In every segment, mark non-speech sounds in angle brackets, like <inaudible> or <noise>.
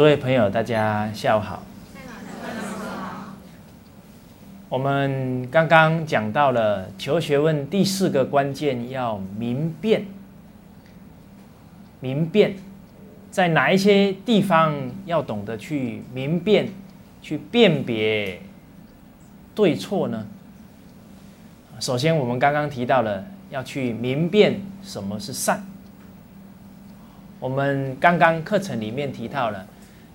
诸位朋友，大家下午好。我们刚刚讲到了求学问第四个关键，要明辨。明辨在哪一些地方要懂得去明辨、去辨别对错呢？首先，我们刚刚提到了要去明辨什么是善。我们刚刚课程里面提到了。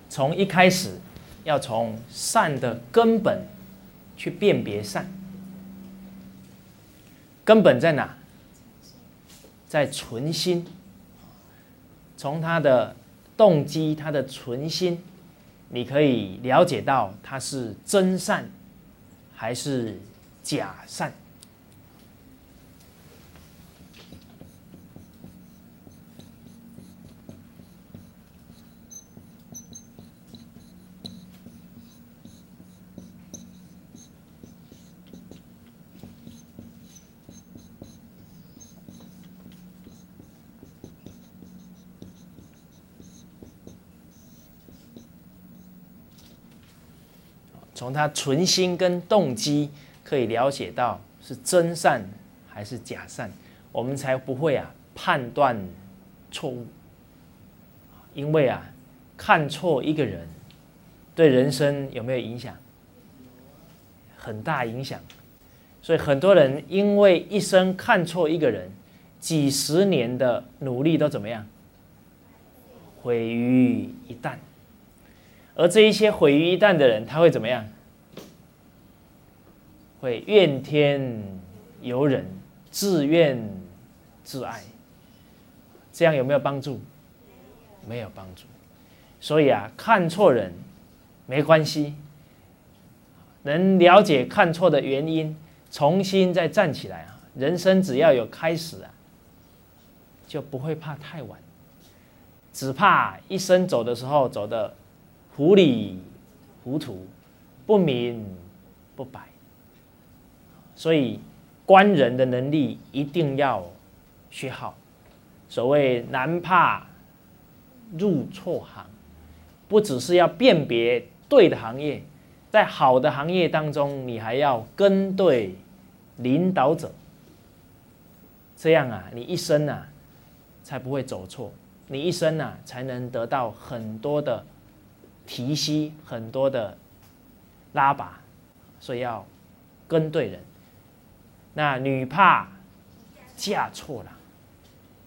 从一开始，要从善的根本去辨别善，根本在哪？在存心。从他的动机、他的存心，你可以了解到他是真善还是假善。从他存心跟动机可以了解到是真善还是假善，我们才不会啊判断错误。因为啊看错一个人，对人生有没有影响？很大影响。所以很多人因为一生看错一个人，几十年的努力都怎么样？毁于一旦。而这一些毁于一旦的人，他会怎么样？会怨天尤人，自怨自艾，这样有没有帮助？没有帮助。所以啊，看错人没关系，能了解看错的原因，重新再站起来啊！人生只要有开始啊，就不会怕太晚，只怕一生走的时候走的。糊里糊涂，不明不白，所以观人的能力一定要学好。所谓难怕入错行，不只是要辨别对的行业，在好的行业当中，你还要跟对领导者，这样啊，你一生啊才不会走错，你一生啊才能得到很多的。提膝很多的拉拔，所以要跟对人。那女怕嫁错了，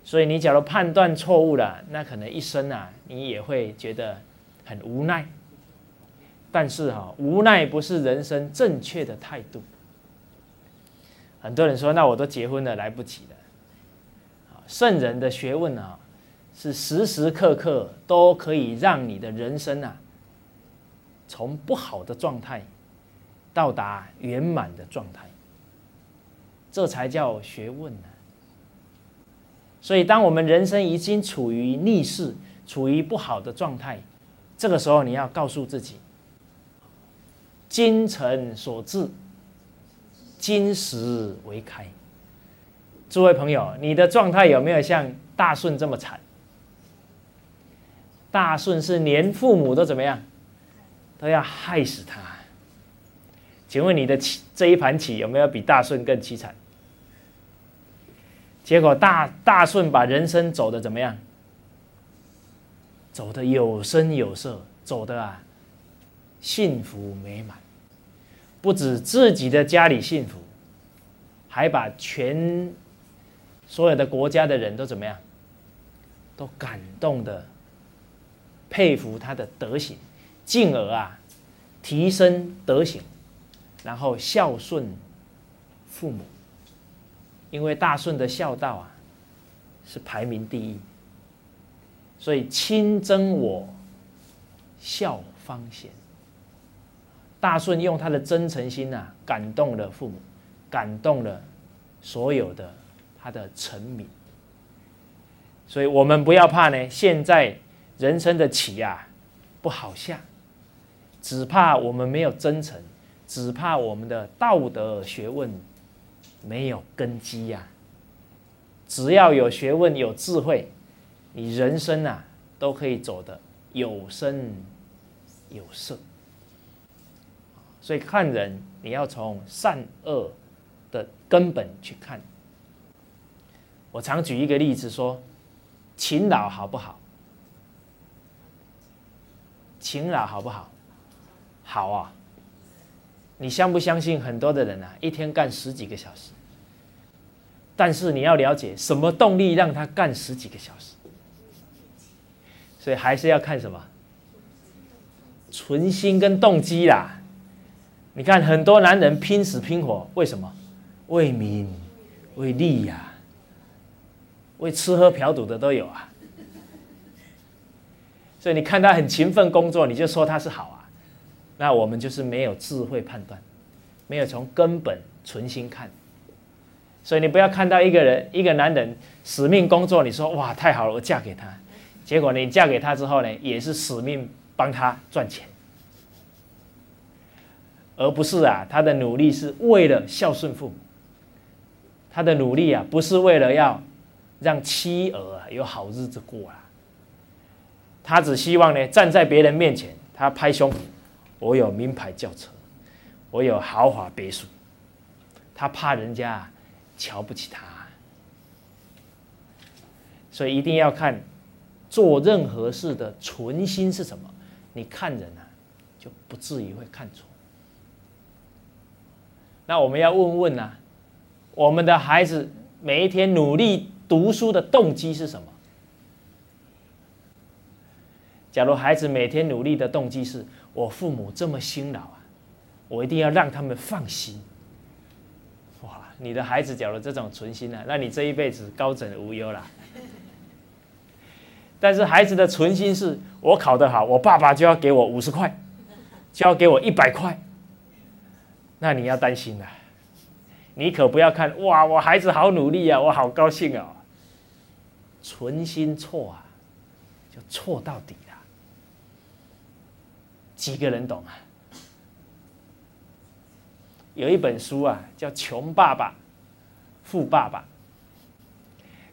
所以你假如判断错误了，那可能一生啊，你也会觉得很无奈。但是哈，无奈不是人生正确的态度。很多人说，那我都结婚了，来不及了。圣人的学问啊，是时时刻刻都可以让你的人生啊。从不好的状态到达圆满的状态，这才叫学问呢。所以，当我们人生已经处于逆势、处于不好的状态，这个时候你要告诉自己：精诚所至，金石为开。诸位朋友，你的状态有没有像大顺这么惨？大顺是连父母都怎么样？都要害死他。请问你的棋这一盘棋有没有比大顺更凄惨？结果大大顺把人生走的怎么样？走的有声有色，走的啊幸福美满，不止自己的家里幸福，还把全所有的国家的人都怎么样？都感动的佩服他的德行。进而啊，提升德行，然后孝顺父母，因为大顺的孝道啊是排名第一，所以亲憎我，孝方贤。大顺用他的真诚心呐，感动了父母，感动了所有的他的臣民，所以我们不要怕呢。现在人生的棋啊，不好下。只怕我们没有真诚，只怕我们的道德学问没有根基呀。只要有学问、有智慧，你人生啊都可以走得有声有色。所以看人，你要从善恶的根本去看。我常举一个例子说，勤劳好不好？勤劳好不好？好啊！你相不相信很多的人啊，一天干十几个小时？但是你要了解什么动力让他干十几个小时？所以还是要看什么？存心跟动机啦。你看很多男人拼死拼活，为什么？为民、为利呀，为吃喝嫖赌的都有啊。所以你看他很勤奋工作，你就说他是好啊。那我们就是没有智慧判断，没有从根本存心看。所以你不要看到一个人，一个男人死命工作，你说哇太好了，我嫁给他。结果你嫁给他之后呢，也是死命帮他赚钱。而不是啊，他的努力是为了孝顺父母。他的努力啊，不是为了要让妻儿啊有好日子过啊。他只希望呢，站在别人面前，他拍胸脯，我有名牌轿车，我有豪华别墅。他怕人家瞧不起他，所以一定要看做任何事的存心是什么。你看人啊，就不至于会看错。那我们要问问呐，我们的孩子每一天努力读书的动机是什么？假如孩子每天努力的动机是我父母这么辛劳啊，我一定要让他们放心。哇，你的孩子假如这种存心呢，那你这一辈子高枕无忧啦。但是孩子的存心是我考得好，我爸爸就要给我五十块，就要给我一百块。那你要担心了，你可不要看哇！我孩子好努力啊，我好高兴啊。存心错啊，就错到底。几个人懂啊？有一本书啊，叫《穷爸爸富爸爸》，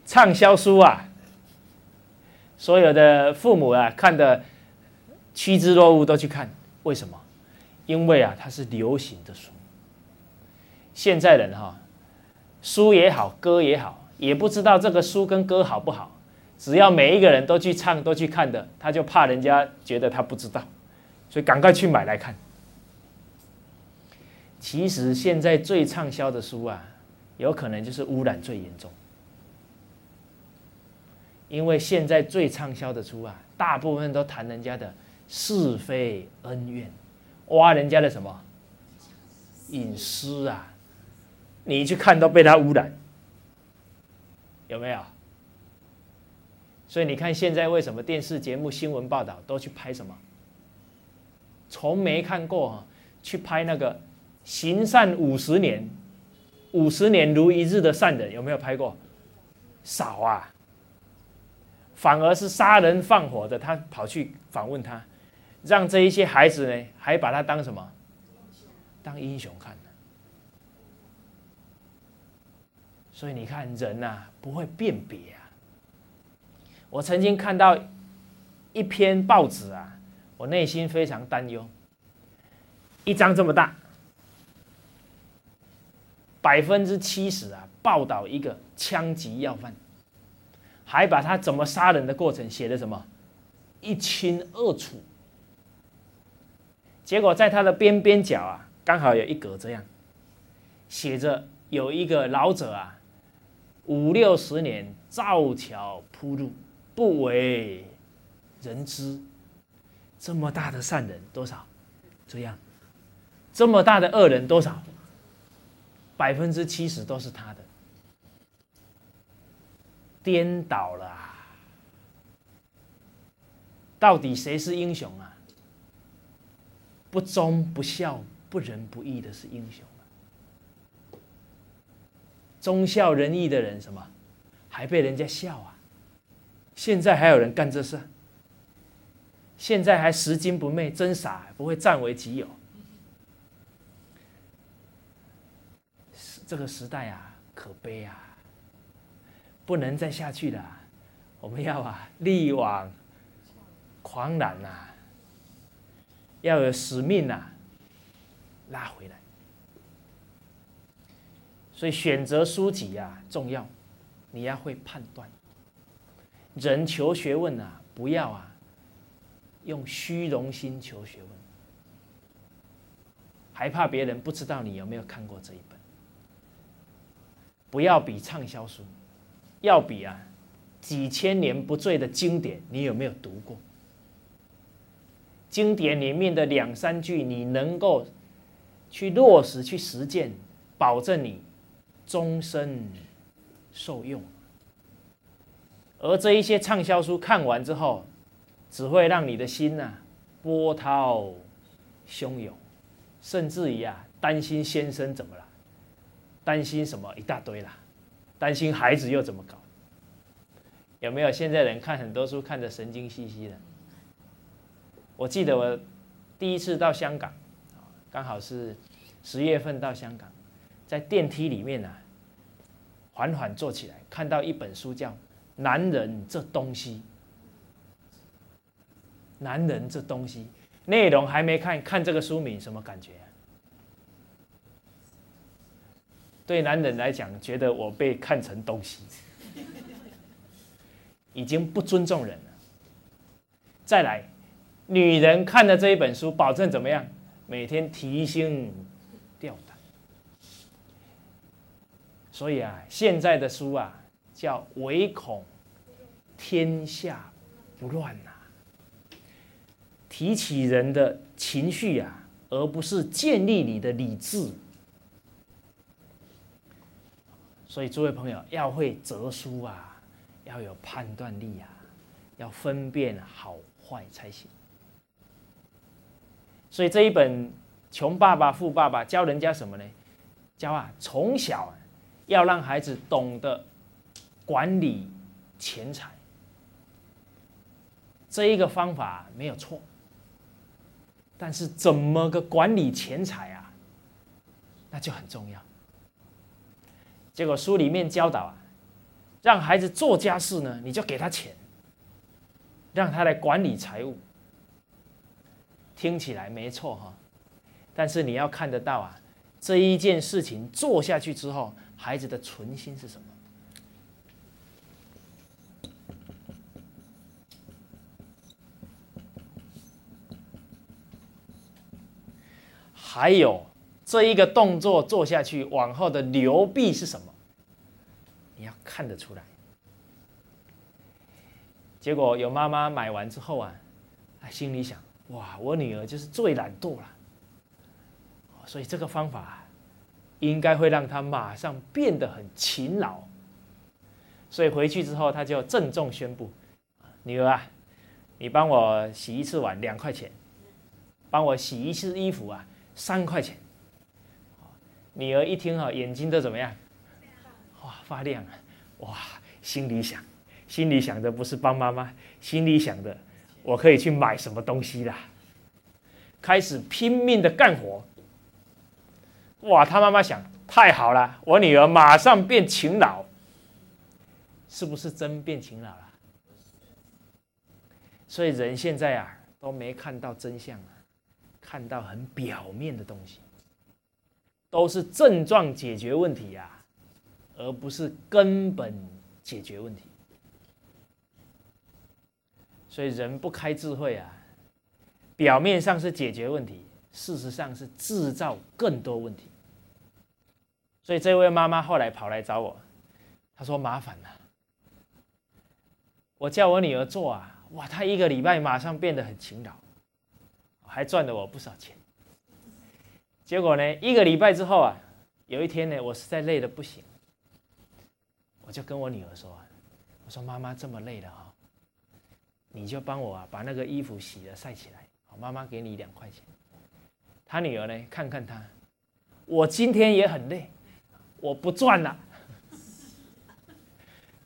畅销书啊。所有的父母啊，看的趋之若鹜，都去看。为什么？因为啊，它是流行的书。现在人哈，书也好，歌也好，也不知道这个书跟歌好不好。只要每一个人都去唱、都去看的，他就怕人家觉得他不知道，所以赶快去买来看。其实现在最畅销的书啊，有可能就是污染最严重。因为现在最畅销的书啊，大部分都谈人家的是非恩怨，挖人家的什么隐私啊。你去看都被他污染，有没有？所以你看现在为什么电视节目、新闻报道都去拍什么？从没看过哈，去拍那个行善五十年、五十年如一日的善人，有没有拍过？少啊，反而是杀人放火的，他跑去访问他，让这一些孩子呢，还把他当什么？当英雄看。所以你看，人呐不会辨别啊。我曾经看到一篇报纸啊，我内心非常担忧。一张这么大，百分之七十啊，报道一个枪击要犯，还把他怎么杀人的过程写的什么一清二楚。结果在他的边边角啊，刚好有一格这样写着，有一个老者啊。五六十年造桥铺路，不为人知。这么大的善人多少？这样，这么大的恶人多少？百分之七十都是他的，颠倒了。到底谁是英雄啊？不忠不孝、不仁不义的是英雄。忠孝仁义的人，什么还被人家笑啊？现在还有人干这事？现在还拾金不昧，真傻，不会占为己有。这个时代啊，可悲啊！不能再下去了，我们要啊，力往狂澜呐，要有使命呐，拉回来。所以选择书籍呀重要，你要会判断。人求学问啊，不要啊，用虚荣心求学问，还怕别人不知道你有没有看过这一本。不要比畅销书，要比啊几千年不坠的经典，你有没有读过？经典里面的两三句，你能够去落实、去实践，保证你终身受用。而这一些畅销书看完之后，只会让你的心呐波涛汹涌，甚至于啊担心先生怎么了，担心什么一大堆啦，担心孩子又怎么搞？有没有现在人看很多书看得神经兮兮的？我记得我第一次到香港，刚好是十月份到香港，在电梯里面啊，缓缓坐起来，看到一本书叫。男人这东西，男人这东西，内容还没看，看这个书名什么感觉？对男人来讲，觉得我被看成东西，<laughs> 已经不尊重人了。再来，女人看的这一本书，保证怎么样？每天提心吊胆。所以啊，现在的书啊。叫唯恐天下不乱呐，提起人的情绪呀，而不是建立你的理智。所以诸位朋友要会择书啊，要有判断力啊，要分辨好坏才行。所以这一本《穷爸爸富爸爸》教人家什么呢？教啊，从小要让孩子懂得。管理钱财这一个方法没有错，但是怎么个管理钱财啊？那就很重要。结果书里面教导啊，让孩子做家事呢，你就给他钱，让他来管理财务。听起来没错哈，但是你要看得到啊，这一件事情做下去之后，孩子的存心是什么？还有这一个动作做下去，往后的流弊是什么？你要看得出来。结果有妈妈买完之后啊，心里想：哇，我女儿就是最懒惰了，所以这个方法应该会让她马上变得很勤劳。所以回去之后，她就郑重宣布：女儿啊，你帮我洗一次碗两块钱，帮我洗一次衣服啊。三块钱，女儿一听哈，眼睛都怎么样？哇，发亮啊！哇，心里想，心里想的不是帮妈妈，心里想的，我可以去买什么东西啦？开始拼命的干活。哇，他妈妈想，太好了，我女儿马上变勤劳，是不是真变勤劳了？所以人现在啊，都没看到真相啊。看到很表面的东西，都是症状解决问题呀，而不是根本解决问题。所以人不开智慧啊，表面上是解决问题，事实上是制造更多问题。所以这位妈妈后来跑来找我，她说：“麻烦了，我叫我女儿做啊，哇，她一个礼拜马上变得很勤劳。”还赚了我不少钱。结果呢，一个礼拜之后啊，有一天呢，我实在累的不行，我就跟我女儿说：“啊我说妈妈这么累了哈，你就帮我啊把那个衣服洗了晒起来，妈妈给你两块钱。”他女儿呢，看看他，我今天也很累，我不赚了。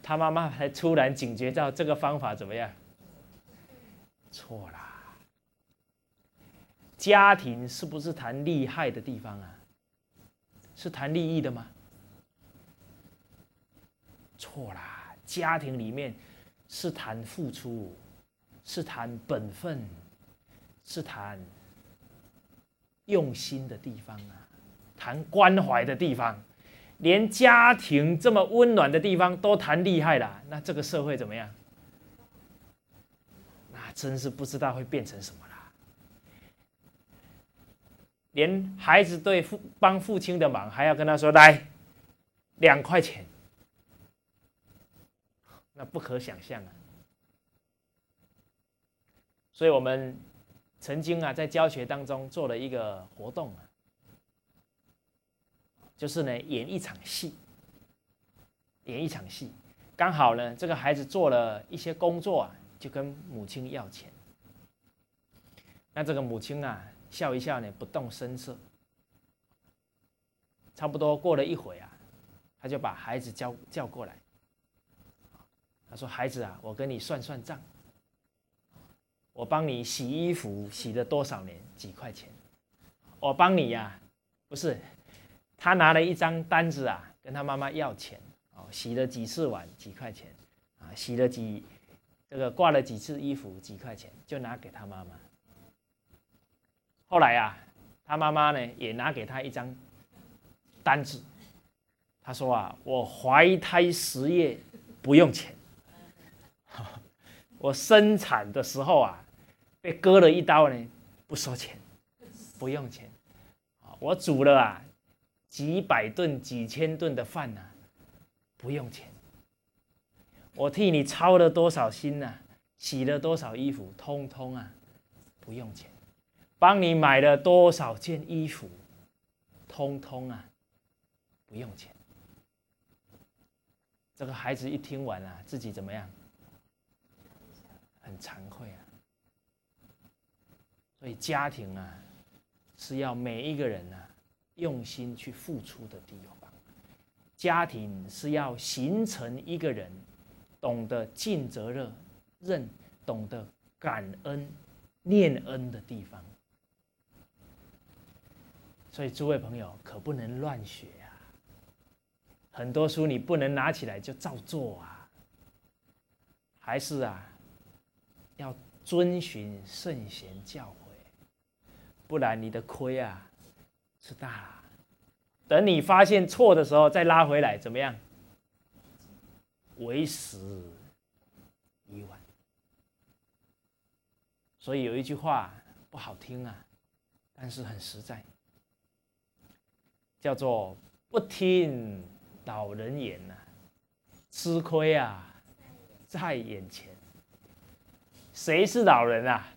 他妈妈才突然警觉到这个方法怎么样？错了。家庭是不是谈利害的地方啊？是谈利益的吗？错啦，家庭里面是谈付出，是谈本分，是谈用心的地方啊，谈关怀的地方，连家庭这么温暖的地方都谈厉害了，那这个社会怎么样？那真是不知道会变成什么。连孩子对父帮父亲的忙，还要跟他说来两块钱，那不可想象啊。所以我们曾经啊，在教学当中做了一个活动啊，就是呢演一场戏，演一场戏，刚好呢这个孩子做了一些工作啊，就跟母亲要钱。那这个母亲啊笑一笑呢，不动声色。差不多过了一会啊，他就把孩子叫叫过来，他说：“孩子啊，我跟你算算账。”我帮你洗衣服洗了多少年？几块钱？我帮你呀，不是，他拿了一张单子啊，跟他妈妈要钱哦，洗了几次碗？几块钱？啊，洗了几这个挂了几次衣服？几块钱？就拿给他妈妈。后来啊，他妈妈呢也拿给他一张单子，他说啊，我怀胎十月不用钱，<laughs> 我生产的时候啊。被割了一刀呢，不收钱，不用钱，我煮了啊几百顿、几千顿的饭呢，不用钱。我替你操了多少心呐，洗了多少衣服，通通啊不用钱。帮你买了多少件衣服，通通啊不用钱。这个孩子一听完啊，自己怎么样？很惭愧啊。所以家庭啊，是要每一个人呢用心去付出的地方。家庭是要形成一个人懂得尽责任、认懂得感恩、念恩的地方。所以诸位朋友可不能乱学啊！很多书你不能拿起来就照做啊，还是啊要遵循圣贤教诲。不然你的亏啊，是大了。等你发现错的时候，再拉回来，怎么样？为时已晚。所以有一句话不好听啊，但是很实在，叫做“不听老人言呐，吃亏啊在眼前”。谁是老人啊？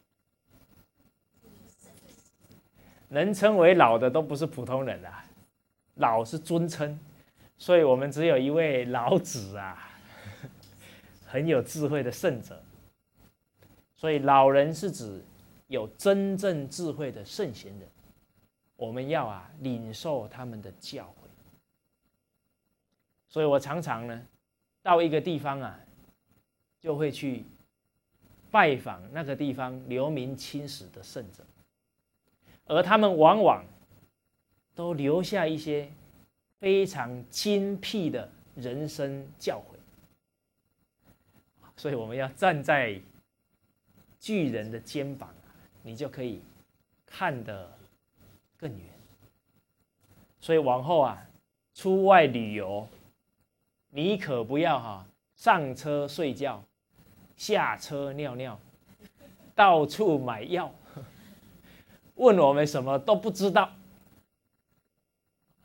能称为老的都不是普通人啊，老是尊称，所以我们只有一位老子啊，<laughs> 很有智慧的圣者。所以老人是指有真正智慧的圣贤人，我们要啊领受他们的教诲。所以我常常呢，到一个地方啊，就会去拜访那个地方留名青史的圣者。而他们往往都留下一些非常精辟的人生教诲，所以我们要站在巨人的肩膀，你就可以看得更远。所以往后啊，出外旅游，你可不要哈上车睡觉，下车尿尿，到处买药。<laughs> 问我们什么都不知道，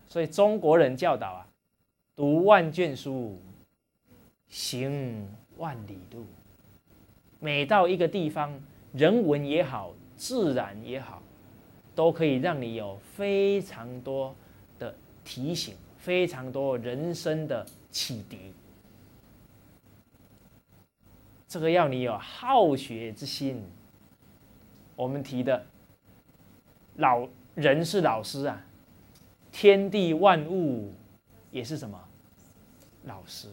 所以中国人教导啊，读万卷书，行万里路。每到一个地方，人文也好，自然也好，都可以让你有非常多的提醒，非常多人生的启迪。这个要你有好学之心。我们提的。老人是老师啊，天地万物也是什么老师？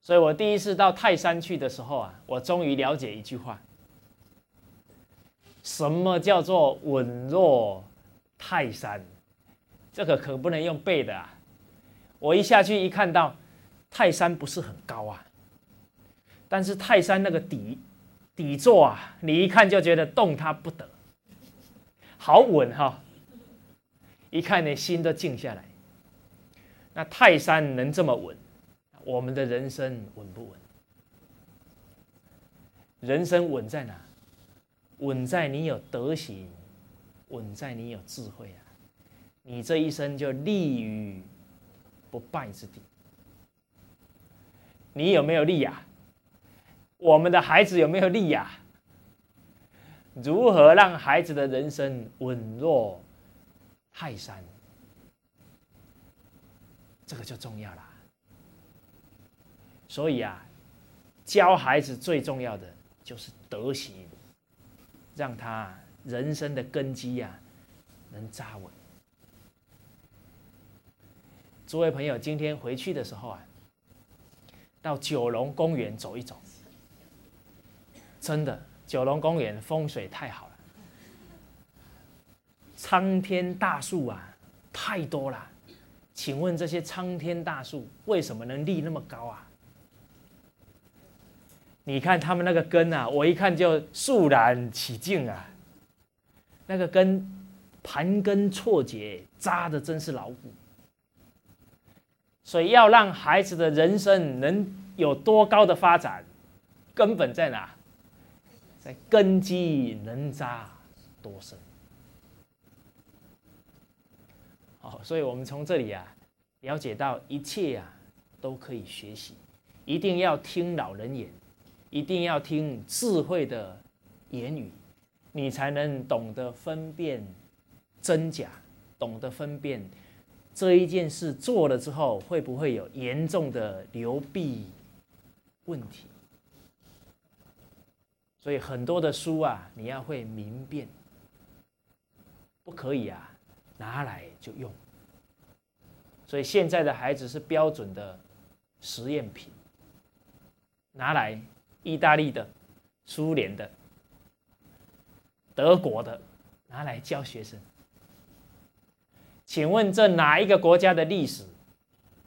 所以我第一次到泰山去的时候啊，我终于了解一句话：什么叫做稳若泰山？这个可不能用背的啊！我一下去一看到泰山不是很高啊，但是泰山那个底底座啊，你一看就觉得动它不得，好稳哈，一看你心都静下来。那泰山能这么稳，我们的人生稳不稳？人生稳在哪？稳在你有德行，稳在你有智慧啊！你这一生就立于不败之地。你有没有力呀？我们的孩子有没有力呀？如何让孩子的人生稳若泰山？这个就重要了。所以啊，教孩子最重要的就是德行，让他人生的根基呀能扎稳。诸位朋友，今天回去的时候啊。到九龙公园走一走，真的，九龙公园风水太好了，苍天大树啊，太多了。请问这些苍天大树为什么能立那么高啊？你看他们那个根啊，我一看就肃然起敬啊，那个根盘根错节，扎的真是牢固。所以要让孩子的人生能有多高的发展，根本在哪？在根基能扎多深。好，所以我们从这里啊，了解到一切啊都可以学习，一定要听老人言，一定要听智慧的言语，你才能懂得分辨真假，懂得分辨。这一件事做了之后，会不会有严重的流弊问题？所以很多的书啊，你要会明辨，不可以啊，拿来就用。所以现在的孩子是标准的实验品，拿来意大利的、苏联的、德国的，拿来教学生。请问这哪一个国家的历史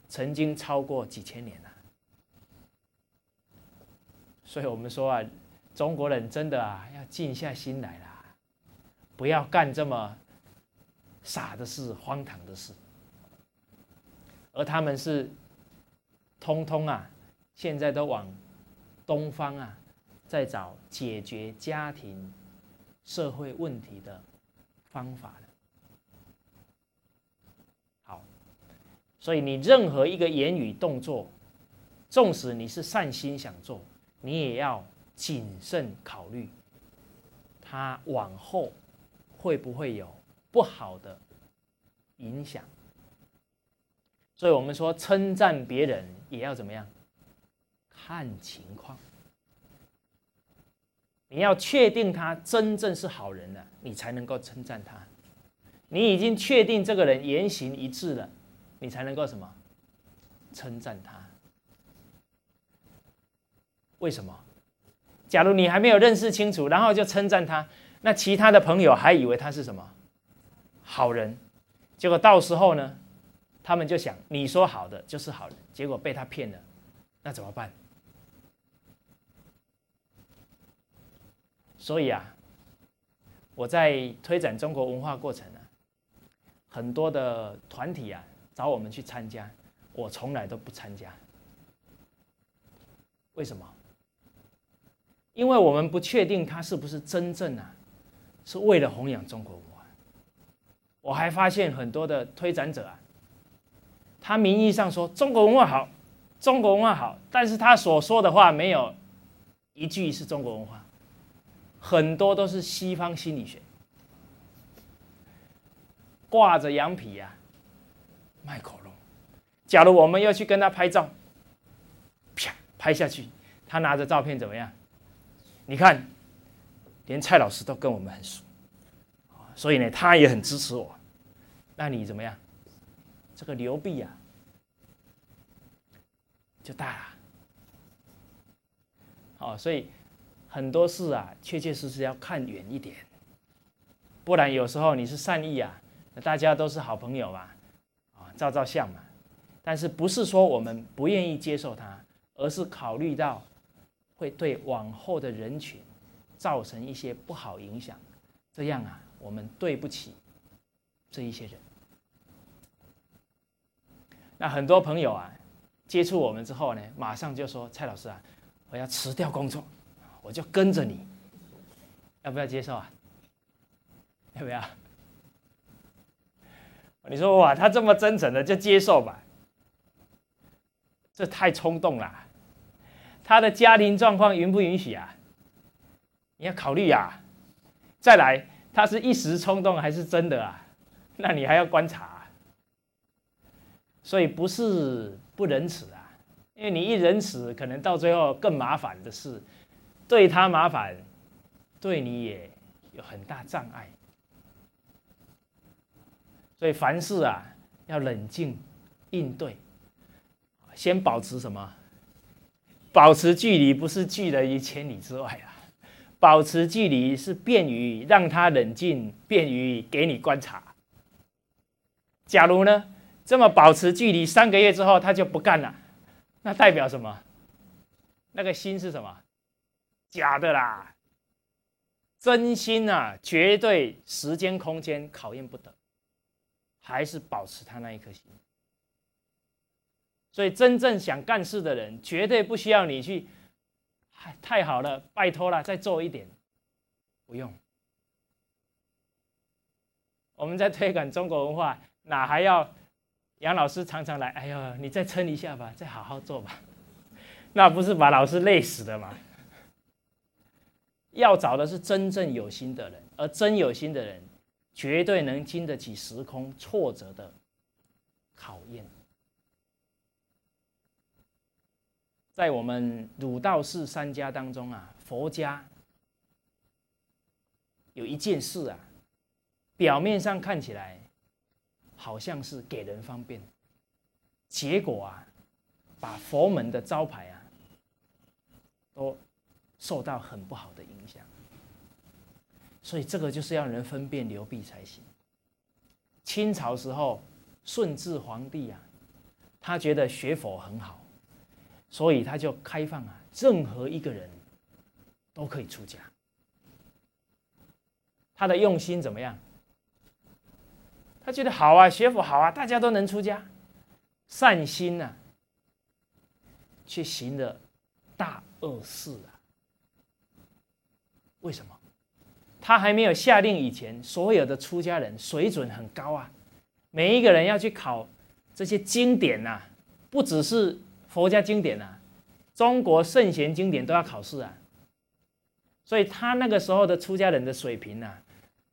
曾经超过几千年呢？所以我们说啊，中国人真的啊要静下心来啦，不要干这么傻的事、荒唐的事。而他们是通通啊，现在都往东方啊，在找解决家庭、社会问题的方法好。所以你任何一个言语动作，纵使你是善心想做，你也要谨慎考虑，它往后会不会有不好的影响。所以我们说称赞别人也要怎么样？看情况。你要确定他真正是好人了，你才能够称赞他。你已经确定这个人言行一致了。你才能够什么？称赞他？为什么？假如你还没有认识清楚，然后就称赞他，那其他的朋友还以为他是什么好人，结果到时候呢，他们就想你说好的就是好人，结果被他骗了，那怎么办？所以啊，我在推展中国文化过程呢，很多的团体啊。找我们去参加，我从来都不参加。为什么？因为我们不确定他是不是真正啊，是为了弘扬中国文化。我还发现很多的推展者啊，他名义上说中国文化好，中国文化好，但是他所说的话没有一句是中国文化，很多都是西方心理学，挂着羊皮呀。卖口龙。假如我们要去跟他拍照，啪拍下去，他拿着照片怎么样？你看，连蔡老师都跟我们很熟，所以呢，他也很支持我。那你怎么样？这个流弊啊，就大了。哦，所以很多事啊，确确实实要看远一点，不然有时候你是善意啊，大家都是好朋友嘛。啊照照相嘛，但是不是说我们不愿意接受它，而是考虑到会对往后的人群造成一些不好影响。这样啊，我们对不起这一些人。那很多朋友啊，接触我们之后呢，马上就说：“蔡老师啊，我要辞掉工作，我就跟着你，要不要接受啊？要不要？”你说哇，他这么真诚的就接受吧？这太冲动了。他的家庭状况允不允许啊？你要考虑呀。再来，他是一时冲动还是真的啊？那你还要观察。所以不是不仁慈啊，因为你一仁慈，可能到最后更麻烦的是，对他麻烦，对你也有很大障碍。所以凡事啊，要冷静应对，先保持什么？保持距离不是拒人于千里之外啊，保持距离是便于让他冷静，便于给你观察。假如呢，这么保持距离三个月之后他就不干了，那代表什么？那个心是什么？假的啦，真心啊，绝对时间空间考验不得。还是保持他那一颗心，所以真正想干事的人，绝对不需要你去，太好了，拜托了，再做一点，不用。我们在推广中国文化，哪还要杨老师常常来？哎呦，你再撑一下吧，再好好做吧，那不是把老师累死的吗？要找的是真正有心的人，而真有心的人。绝对能经得起时空挫折的考验。在我们儒道释三家当中啊，佛家有一件事啊，表面上看起来好像是给人方便，结果啊，把佛门的招牌啊，都受到很不好的影响。所以这个就是要人分辨流弊才行。清朝时候，顺治皇帝啊，他觉得学佛很好，所以他就开放啊，任何一个人都可以出家。他的用心怎么样？他觉得好啊，学佛好啊，大家都能出家，善心呐，却行了大恶事啊。为什么？他还没有下令以前，所有的出家人水准很高啊，每一个人要去考这些经典呐，不只是佛家经典呐，中国圣贤经典都要考试啊。所以他那个时候的出家人的水平呐，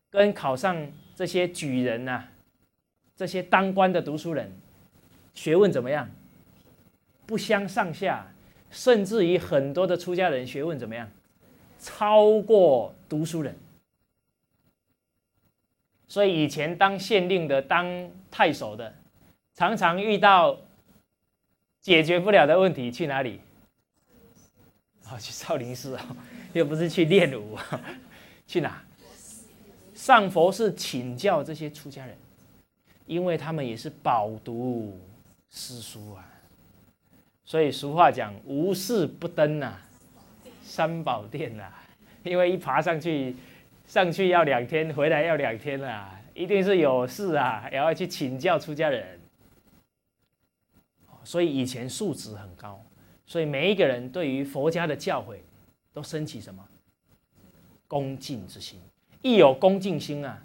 跟考上这些举人呐，这些当官的读书人，学问怎么样？不相上下，甚至于很多的出家人学问怎么样？超过读书人。所以以前当县令的、当太守的，常常遇到解决不了的问题，去哪里？啊，<laughs> 去少林寺啊，又不是去练武啊，<laughs> 去哪？上佛寺请教这些出家人，因为他们也是饱读诗书啊。所以俗话讲：“无事不登呐，三宝殿呐。”因为一爬上去。上去要两天，回来要两天啊，一定是有事啊，然后去请教出家人。所以以前素质很高，所以每一个人对于佛家的教诲，都升起什么恭敬之心。一有恭敬心啊，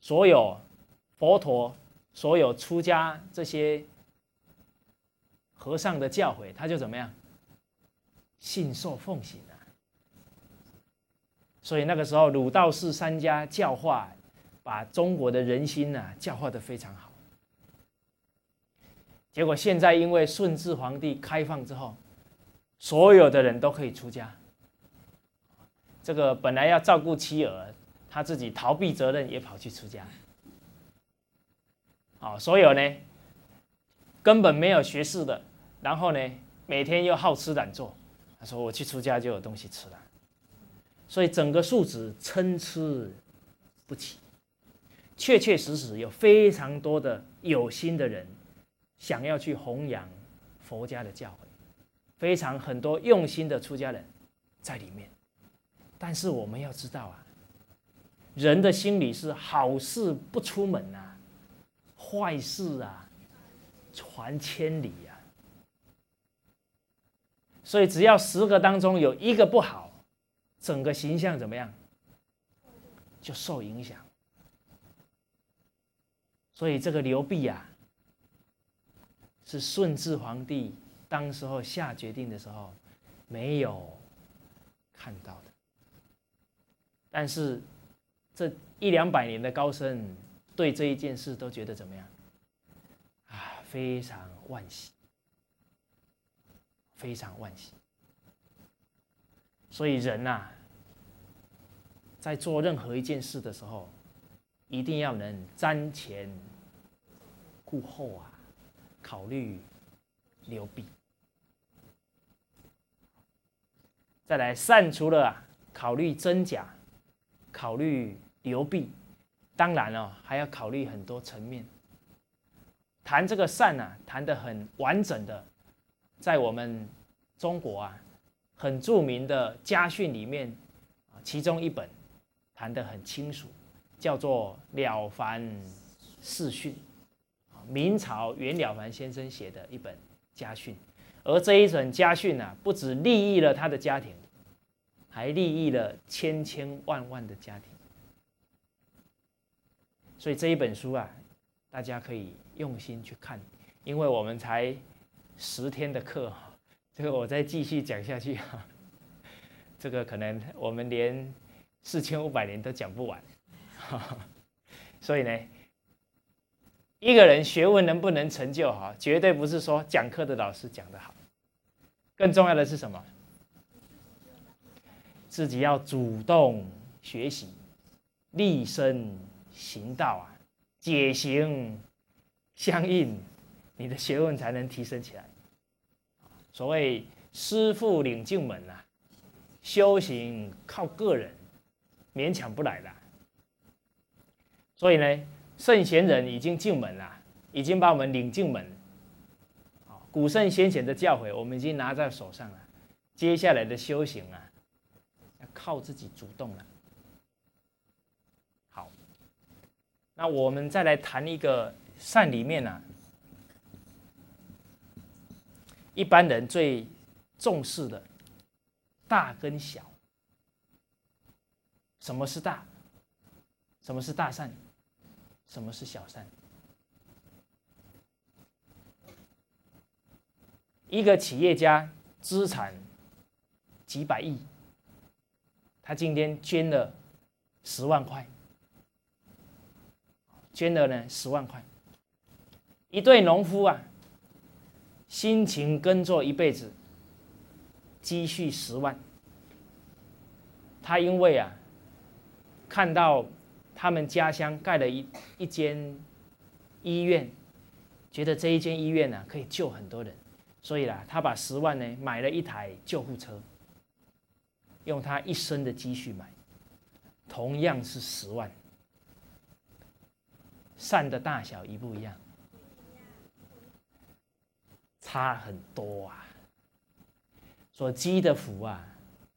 所有佛陀、所有出家这些和尚的教诲，他就怎么样信受奉行。所以那个时候，儒道释三家教化，把中国的人心呐教化的非常好。结果现在因为顺治皇帝开放之后，所有的人都可以出家。这个本来要照顾妻儿，他自己逃避责任，也跑去出家。好，所有呢根本没有学士的，然后呢每天又好吃懒做，他说我去出家就有东西吃了。所以整个素质参差不齐，确确实实有非常多的有心的人想要去弘扬佛家的教诲，非常很多用心的出家人在里面。但是我们要知道啊，人的心里是好事不出门呐，坏事啊传千里呀。所以只要十个当中有一个不好，整个形象怎么样，就受影响。所以这个刘备啊，是顺治皇帝当时候下决定的时候没有看到的。但是，这一两百年的高僧对这一件事都觉得怎么样？啊，非常惋喜，非常惋喜。所以人呐，在做任何一件事的时候，一定要能瞻前顾后啊，考虑流弊。再来善，除了考虑真假。考虑流弊，当然了，还要考虑很多层面。谈这个善啊，谈的很完整的，在我们中国啊，很著名的家训里面啊，其中一本谈得很清楚，叫做《了凡四训》，明朝袁了凡先生写的一本家训。而这一本家训呢，不止利益了他的家庭。还利益了千千万万的家庭，所以这一本书啊，大家可以用心去看，因为我们才十天的课哈，这个我再继续讲下去哈，<laughs> 这个可能我们连四千五百年都讲不完，<laughs> 所以呢，一个人学问能不能成就哈，绝对不是说讲课的老师讲的好，更重要的是什么？自己要主动学习，立身行道啊，解行相应，你的学问才能提升起来。所谓师傅领进门啊，修行靠个人，勉强不来的。所以呢，圣贤人已经进门了，已经把我们领进门。古圣先贤的教诲，我们已经拿在手上了。接下来的修行啊。要靠自己主动了。好，那我们再来谈一个善里面呢，一般人最重视的大跟小。什么是大？什么是大善？什么是小善？一个企业家资产几百亿。他今天捐了十万块，捐了呢十万块。一对农夫啊，辛勤耕作一辈子，积蓄十万。他因为啊，看到他们家乡盖了一一间医院，觉得这一间医院呢可以救很多人，所以啦，他把十万呢买了一台救护车。用他一生的积蓄买，同样是十万，善的大小一不一样？差很多啊！所积的福啊，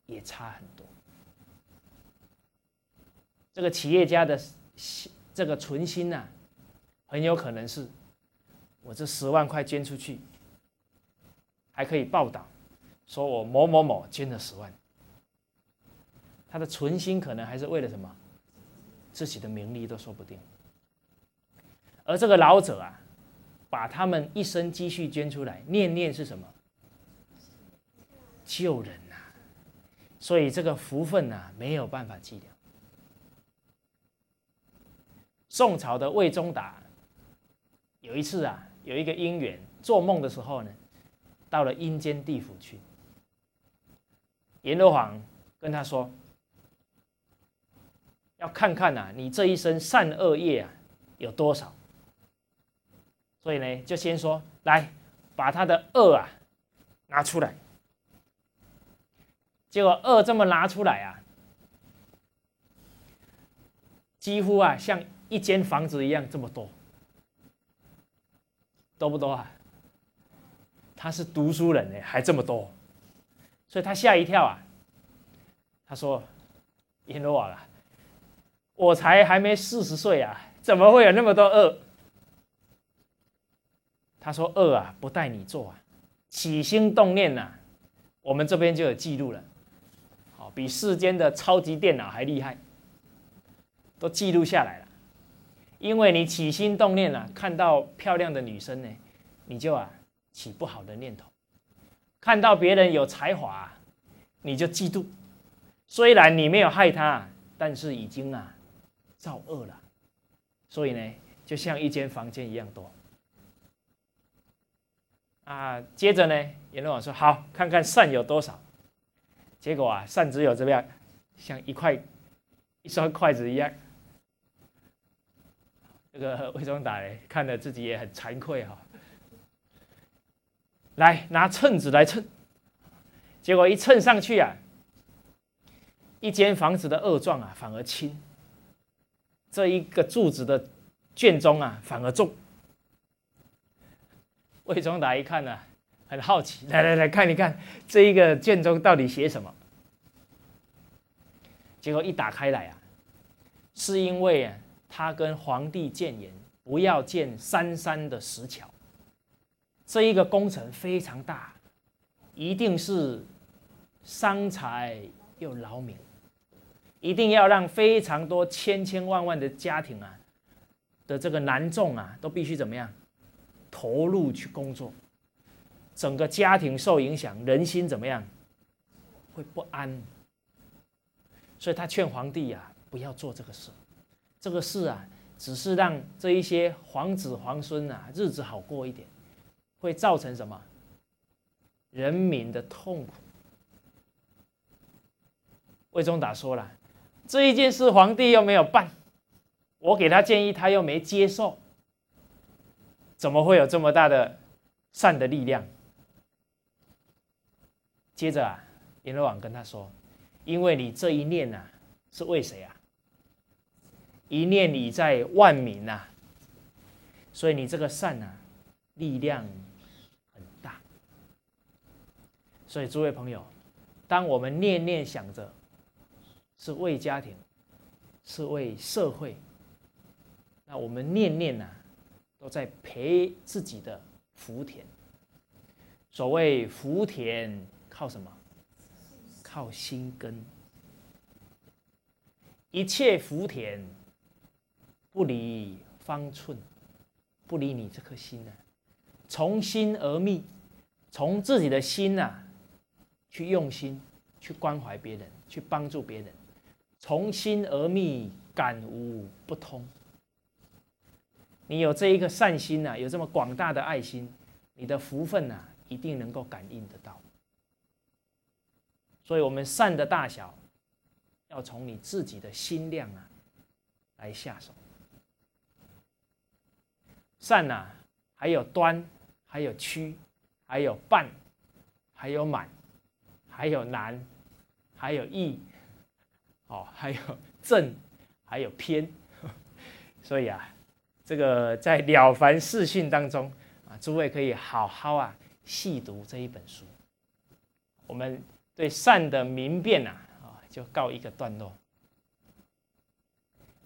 也差很多。这个企业家的这个存心呐，很有可能是，我这十万块捐出去，还可以报道，说我某某某捐了十万。他的存心可能还是为了什么？自己的名利都说不定。而这个老者啊，把他们一生积蓄捐出来，念念是什么？救人呐！所以这个福分呐，没有办法计量。宋朝的魏忠达有一次啊，有一个因缘，做梦的时候呢，到了阴间地府去。阎罗王跟他说。要看看呐，你这一生善恶业啊有多少？所以呢，就先说来，把他的恶啊拿出来。结果恶这么拿出来啊，几乎啊像一间房子一样这么多，多不多啊？他是读书人呢，还这么多，所以他吓一跳啊，他说：“阎罗王啊，我才还没四十岁啊，怎么会有那么多恶？”他说：“恶啊，不带你做啊，起心动念呐，我们这边就有记录了，好，比世间的超级电脑还厉害，都记录下来了。因为你起心动念啊，看到漂亮的女生呢，你就啊起不好的念头；看到别人有才华，你就嫉妒。虽然你没有害他，但是已经啊造恶了。所以呢，就像一间房间一样多。”啊，接着呢，阎罗王说：“好，看看善有多少。”结果啊，善只有这样，像一块一双筷子一样。这个魏忠达呢，看了自己也很惭愧哈。来拿秤子来称，结果一称上去啊，一间房子的二状啊反而轻，这一个柱子的卷宗啊反而重。魏忠达一看呢，很好奇，<laughs> 来来来看一看这一个卷宗到底写什么。结果一打开来啊，是因为啊，他跟皇帝谏言，不要建三山的石桥。这一个工程非常大，一定是伤财又劳民，一定要让非常多千千万万的家庭啊的这个男众啊，都必须怎么样？投入去工作，整个家庭受影响，人心怎么样？会不安。所以他劝皇帝呀，不要做这个事。这个事啊，只是让这一些皇子皇孙啊，日子好过一点，会造成什么？人民的痛苦。魏忠达说了，这一件事皇帝又没有办，我给他建议，他又没接受。怎么会有这么大的善的力量？接着啊，阎罗王跟他说：“因为你这一念呐，是为谁啊？一念你在万民呐，所以你这个善呐，力量很大。所以诸位朋友，当我们念念想着是为家庭，是为社会，那我们念念呐。”都在培自己的福田。所谓福田，靠什么？靠心根。一切福田不离方寸，不离你这颗心呢。从心而觅，从自己的心呐，去用心，去关怀别人，去帮助别人。从心而觅，感无不通。你有这一个善心呐，有这么广大的爱心，你的福分呐，一定能够感应得到。所以，我们善的大小，要从你自己的心量啊来下手。善呐，还有端，还有曲，还有半，还有满，还有难，还有易，哦，还有正，还有偏。<laughs> 所以啊。这个在《了凡四训》当中啊，诸位可以好好啊细读这一本书。我们对善的明辨啊啊，就告一个段落。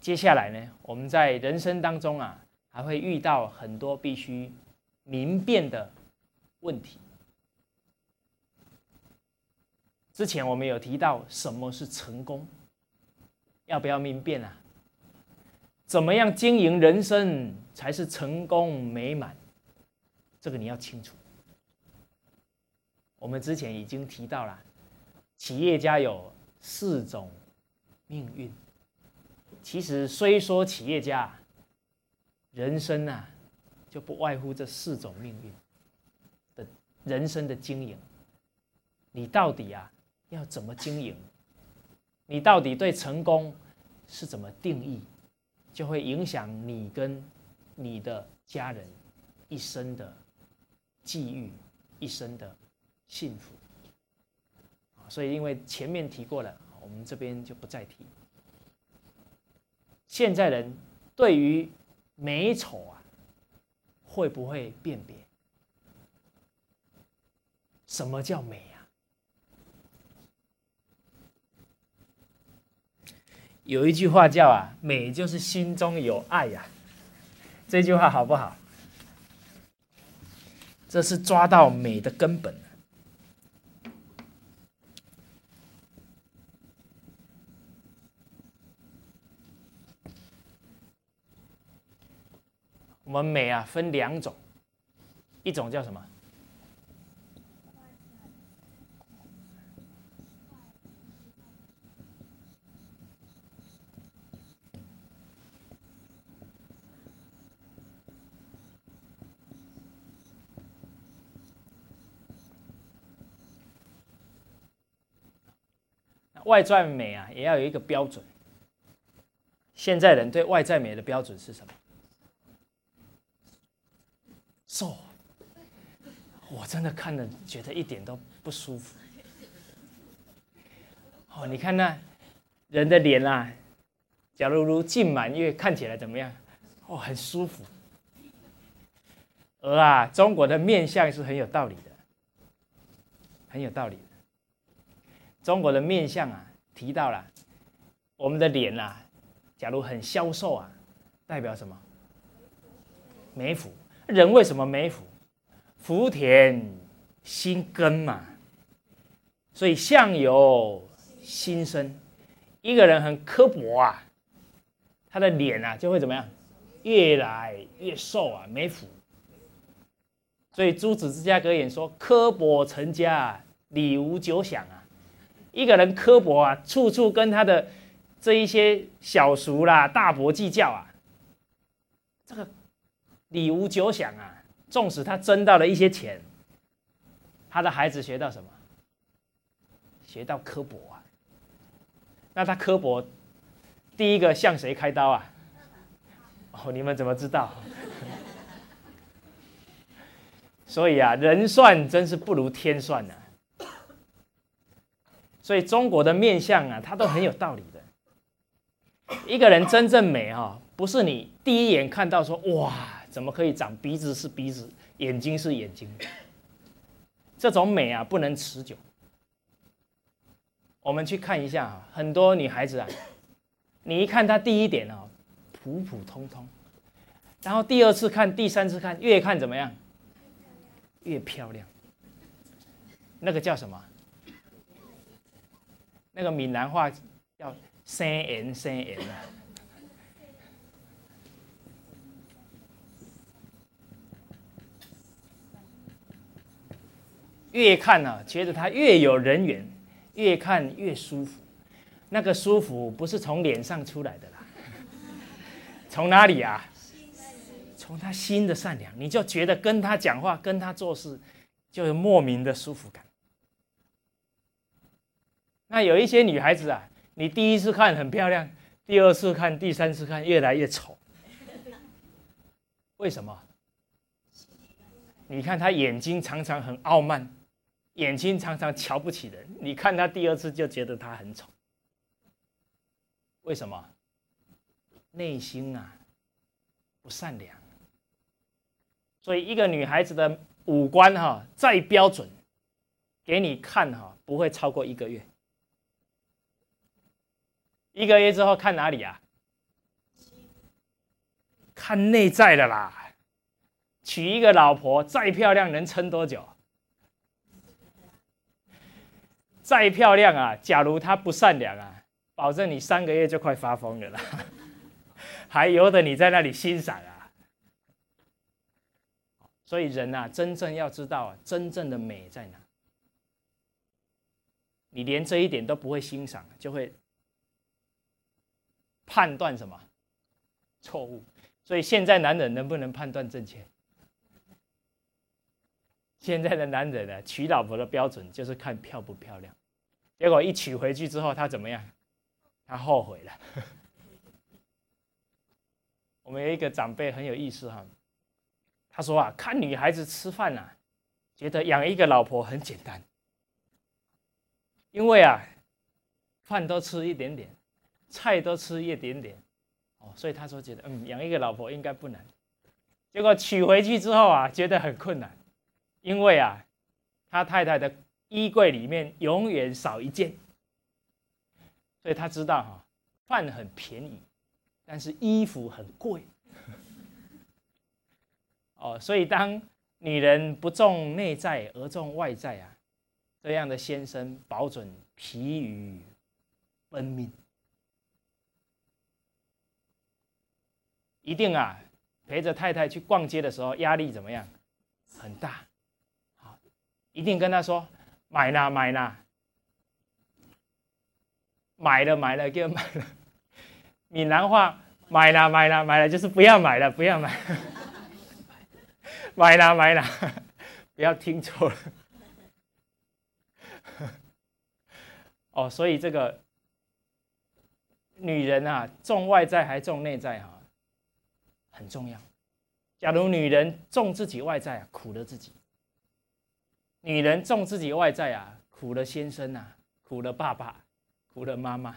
接下来呢，我们在人生当中啊，还会遇到很多必须明辨的问题。之前我们有提到什么是成功，要不要明辨啊？怎么样经营人生才是成功美满？这个你要清楚。我们之前已经提到了，企业家有四种命运。其实虽说企业家，人生啊，就不外乎这四种命运的人生的经营。你到底啊要怎么经营？你到底对成功是怎么定义？就会影响你跟你的家人一生的际遇，一生的幸福！所以，因为前面提过了，我们这边就不再提。现在人对于美丑啊，会不会辨别？什么叫美啊？有一句话叫啊，美就是心中有爱呀。这句话好不好？这是抓到美的根本。我们美啊，分两种，一种叫什么？外在美啊，也要有一个标准。现在人对外在美的标准是什么？瘦，我真的看了觉得一点都不舒服。哦，你看那人的脸啊，假如如近满月，看起来怎么样？哦，很舒服。而啊，中国的面相是很有道理的，很有道理。中国的面相啊，提到了我们的脸啊，假如很消瘦啊，代表什么？没福。人为什么没福？福田心根嘛，所以相由心生。一个人很刻薄啊，他的脸啊就会怎么样？越来越瘦啊，没福。所以朱子治家格言说：“刻薄成家，礼无久享啊。”一个人刻薄啊，处处跟他的这一些小叔啦、大伯计较啊，这个。礼无久享啊！纵使他挣到了一些钱，他的孩子学到什么？学到刻薄啊！那他刻薄，第一个向谁开刀啊？哦，你们怎么知道？<laughs> 所以啊，人算真是不如天算呐。所以中国的面相啊，它都很有道理的。一个人真正美哈，不是你第一眼看到说哇。怎么可以长鼻子是鼻子，眼睛是眼睛？这种美啊，不能持久。我们去看一下啊，很多女孩子啊，你一看她第一点啊，普普通通，然后第二次看、第三次看，越看怎么样？越漂亮。那个叫什么？那个闽南话叫“生颜生颜”啊。越看呢，觉得他越有人缘，越看越舒服。那个舒服不是从脸上出来的啦，<laughs> 从哪里啊？从他心的善良，你就觉得跟他讲话、跟他做事，就有莫名的舒服感。那有一些女孩子啊，你第一次看很漂亮，第二次看、第三次看越来越丑，为什么？你看她眼睛常常很傲慢。眼睛常常瞧不起人，你看她第二次就觉得她很丑，为什么？内心啊不善良，所以一个女孩子的五官哈再标准，给你看哈不会超过一个月，一个月之后看哪里啊？看内在的啦。娶一个老婆再漂亮能撑多久？再漂亮啊，假如她不善良啊，保证你三个月就快发疯了啦，<laughs> 还由得你在那里欣赏啊？所以人啊，真正要知道，真正的美在哪？你连这一点都不会欣赏，就会判断什么错误？所以现在男人能不能判断正确？现在的男人呢，娶老婆的标准就是看漂不漂亮。结果一娶回去之后，他怎么样？他后悔了。<laughs> 我们有一个长辈很有意思哈，他说啊，看女孩子吃饭呐，觉得养一个老婆很简单，因为啊，饭都吃一点点，菜都吃一点点，哦，所以他说觉得嗯，养一个老婆应该不难。结果娶回去之后啊，觉得很困难。因为啊，他太太的衣柜里面永远少一件，所以他知道哈，饭很便宜，但是衣服很贵。<laughs> 哦，所以当女人不重内在而重外在啊，这样的先生保准疲于奔命，一定啊陪着太太去逛街的时候压力怎么样？很大。好，一定跟他说买啦买啦，买了买了就买了。<laughs> 闽南话买了买了买了就是不要买了不要买。买 <laughs> 啦买啦，<laughs> 不要听错了。哦，所以这个女人啊，重外在还重内在哈，很重要。假如女人重自己外在啊，苦了自己；女人重自己外在啊，苦了先生啊，苦了爸爸，苦了妈妈。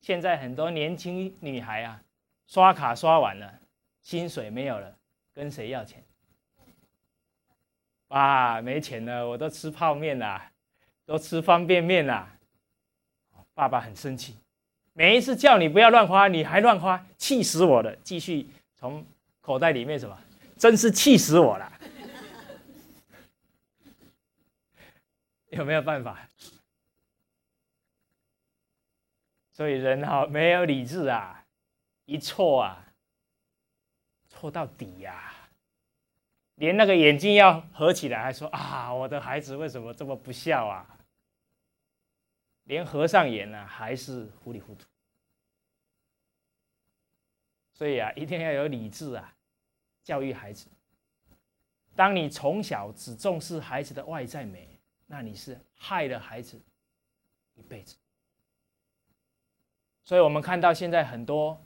现在很多年轻女孩啊，刷卡刷完了，薪水没有了，跟谁要钱？啊，没钱了，我都吃泡面啦，都吃方便面啦。爸爸很生气，每一次叫你不要乱花，你还乱花，气死我了。继续从口袋里面什么，真是气死我了。<laughs> 有没有办法？所以人哈没有理智啊，一错啊，错到底呀。连那个眼睛要合起来，还说啊，我的孩子为什么这么不孝啊？连合上眼呢，还是糊里糊涂。所以啊，一定要有理智啊，教育孩子。当你从小只重视孩子的外在美，那你是害了孩子一辈子。所以我们看到现在很多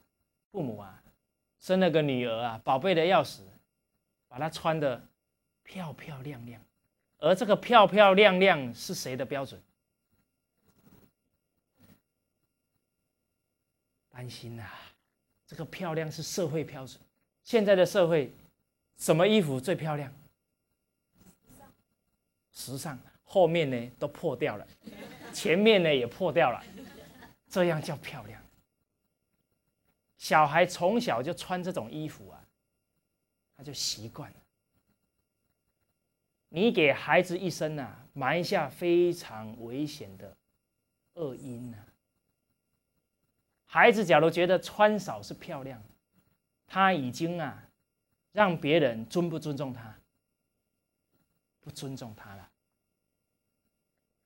父母啊，生了个女儿啊，宝贝的要死。把她穿的漂漂亮亮，而这个漂漂亮亮是谁的标准？担心呐，这个漂亮是社会标准。现在的社会，什么衣服最漂亮？时尚。后面呢都破掉了，前面呢也破掉了，这样叫漂亮。小孩从小就穿这种衣服啊。他就习惯了。你给孩子一生啊埋下非常危险的恶因啊。孩子假如觉得穿少是漂亮，他已经啊让别人尊不尊重他？不尊重他了，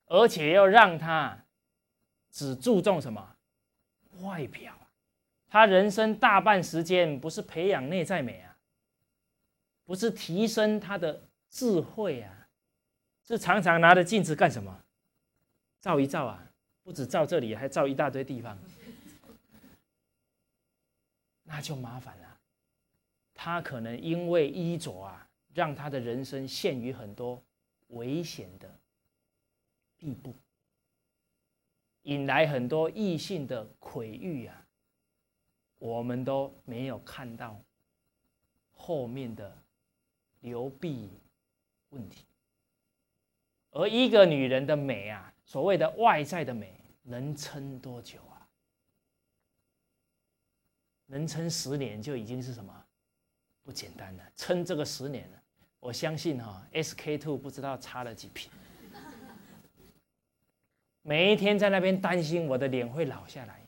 而且要让他只注重什么外表啊？他人生大半时间不是培养内在美啊。不是提升他的智慧啊，是常常拿着镜子干什么？照一照啊，不止照这里，还照一大堆地方，那就麻烦了。他可能因为衣着啊，让他的人生陷于很多危险的地步，引来很多异性的窥欲啊，我们都没有看到后面的。流弊问题，而一个女人的美啊，所谓的外在的美，能撑多久？能撑十年就已经是什么不简单了。撑这个十年了，我相信哈，SK two 不知道擦了几瓶，每一天在那边担心我的脸会老下来。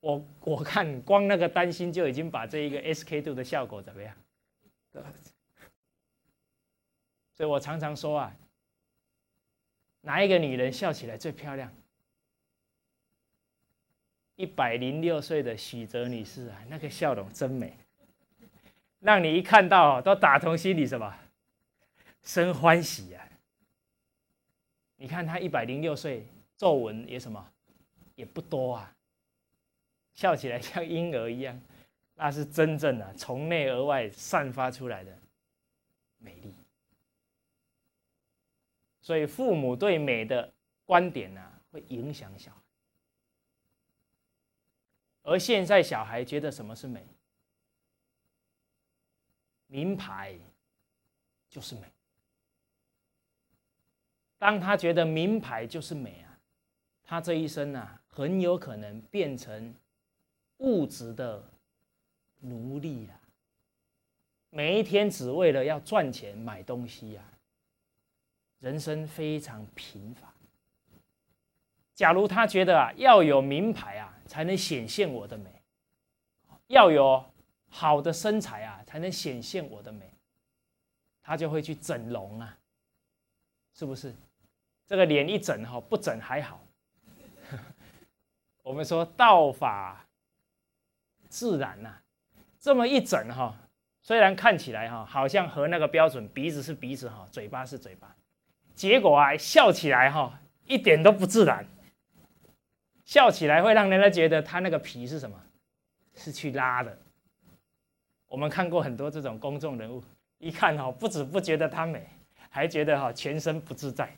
我我看光那个担心就已经把这一个 SK two 的效果怎么样？所以我常常说啊，哪一个女人笑起来最漂亮？一百零六岁的许哲女士啊，那个笑容真美，让你一看到都打从心里什么生欢喜啊！你看她一百零六岁，皱纹也什么也不多啊，笑起来像婴儿一样，那是真正的从内而外散发出来的美丽。所以，父母对美的观点呢，会影响小孩。而现在小孩觉得什么是美？名牌就是美。当他觉得名牌就是美啊，他这一生啊，很有可能变成物质的奴隶啊。每一天只为了要赚钱买东西呀，人生非常贫乏。假如他觉得啊，要有名牌啊，才能显现我的美；要有好的身材啊，才能显现我的美，他就会去整容啊，是不是？这个脸一整哈，不整还好。<laughs> 我们说道法自然呐，这么一整哈。虽然看起来哈好像和那个标准，鼻子是鼻子哈，嘴巴是嘴巴，结果啊笑起来哈一点都不自然，笑起来会让人家觉得他那个皮是什么？是去拉的。我们看过很多这种公众人物，一看哈不止不觉得他美，还觉得哈全身不自在。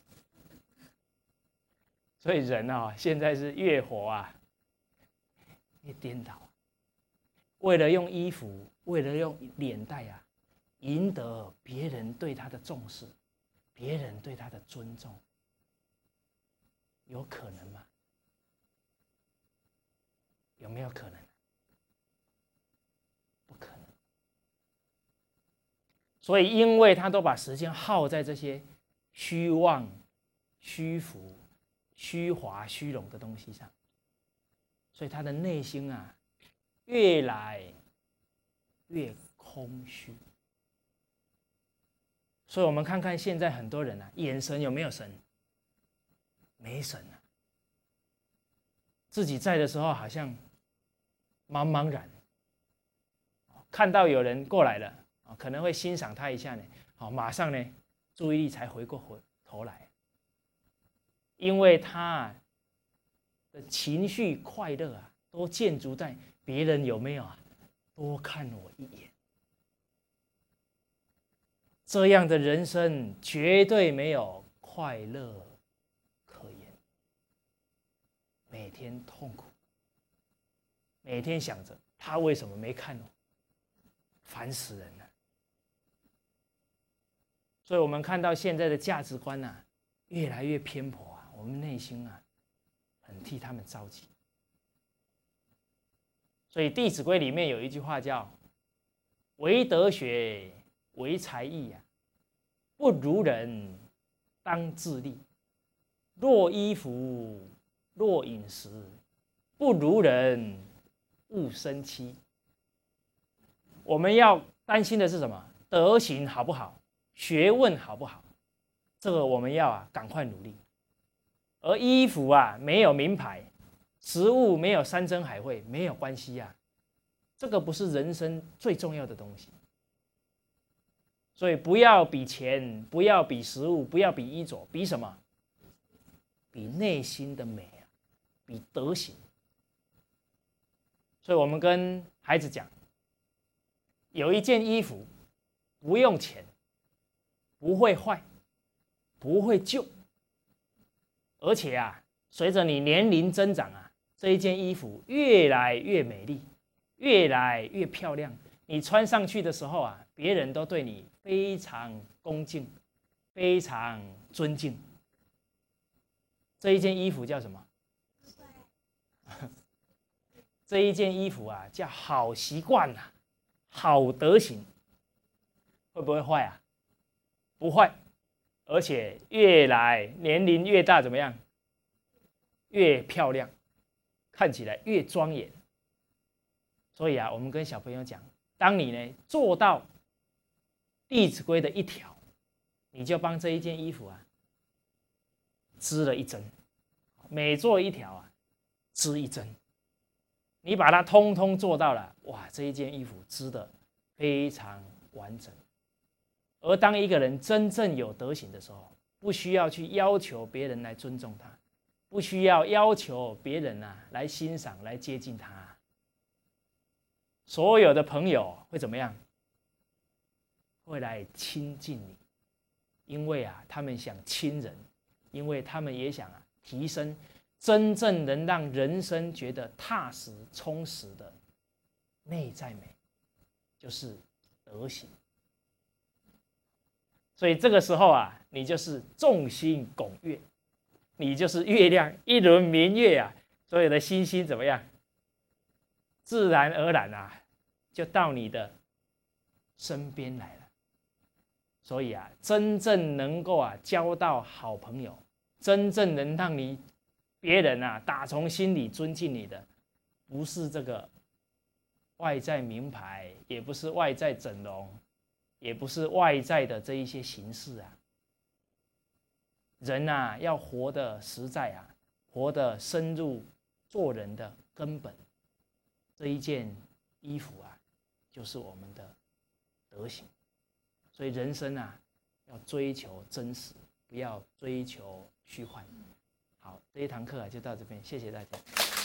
所以人啊现在是越活啊越颠倒。为了用衣服，为了用脸蛋啊，赢得别人对他的重视，别人对他的尊重，有可能吗？有没有可能？不可能。所以，因为他都把时间耗在这些虚妄、虚浮、虚华、虚荣的东西上，所以他的内心啊。越来越空虚，所以，我们看看现在很多人啊，眼神有没有神？没神啊！自己在的时候好像茫茫然，看到有人过来了啊，可能会欣赏他一下呢，好，马上呢，注意力才回过回头来，因为他的情绪快乐啊，都建筑在。别人有没有啊？多看我一眼，这样的人生绝对没有快乐可言。每天痛苦，每天想着他为什么没看我，烦死人了。所以，我们看到现在的价值观呐，越来越偏颇啊，我们内心啊，很替他们着急。所以《弟子规》里面有一句话叫“唯德学，唯才艺呀，不如人当自砺；若衣服，若饮食，不如人勿生戚。”我们要担心的是什么？德行好不好？学问好不好？这个我们要啊，赶快努力。而衣服啊，没有名牌。食物没有山珍海味没有关系呀，这个不是人生最重要的东西。所以不要比钱，不要比食物，不要比衣着，比什么？比内心的美啊，比德行。所以我们跟孩子讲，有一件衣服不用钱，不会坏，不会旧，而且啊，随着你年龄增长啊。这一件衣服越来越美丽，越来越漂亮。你穿上去的时候啊，别人都对你非常恭敬，非常尊敬。这一件衣服叫什么？这一件衣服啊，叫好习惯呐，好德行。会不会坏啊？不坏，而且越来年龄越大，怎么样？越漂亮。看起来越庄严，所以啊，我们跟小朋友讲，当你呢做到《弟子规》的一条，你就帮这一件衣服啊织了一针，每做一条啊织一针，你把它通通做到了，哇，这一件衣服织的非常完整。而当一个人真正有德行的时候，不需要去要求别人来尊重他。不需要要求别人啊来欣赏、来接近他。所有的朋友会怎么样？会来亲近你，因为啊，他们想亲人，因为他们也想啊提升真正能让人生觉得踏实、充实的内在美，就是德行。所以这个时候啊，你就是众星拱月。你就是月亮，一轮明月啊，所有的星星怎么样？自然而然啊，就到你的身边来了。所以啊，真正能够啊交到好朋友，真正能让你别人啊打从心里尊敬你的，不是这个外在名牌，也不是外在整容，也不是外在的这一些形式啊。人呐，要活得实在啊，活得深入做人的根本，这一件衣服啊，就是我们的德行。所以人生啊，要追求真实，不要追求虚幻。好，这一堂课就到这边，谢谢大家。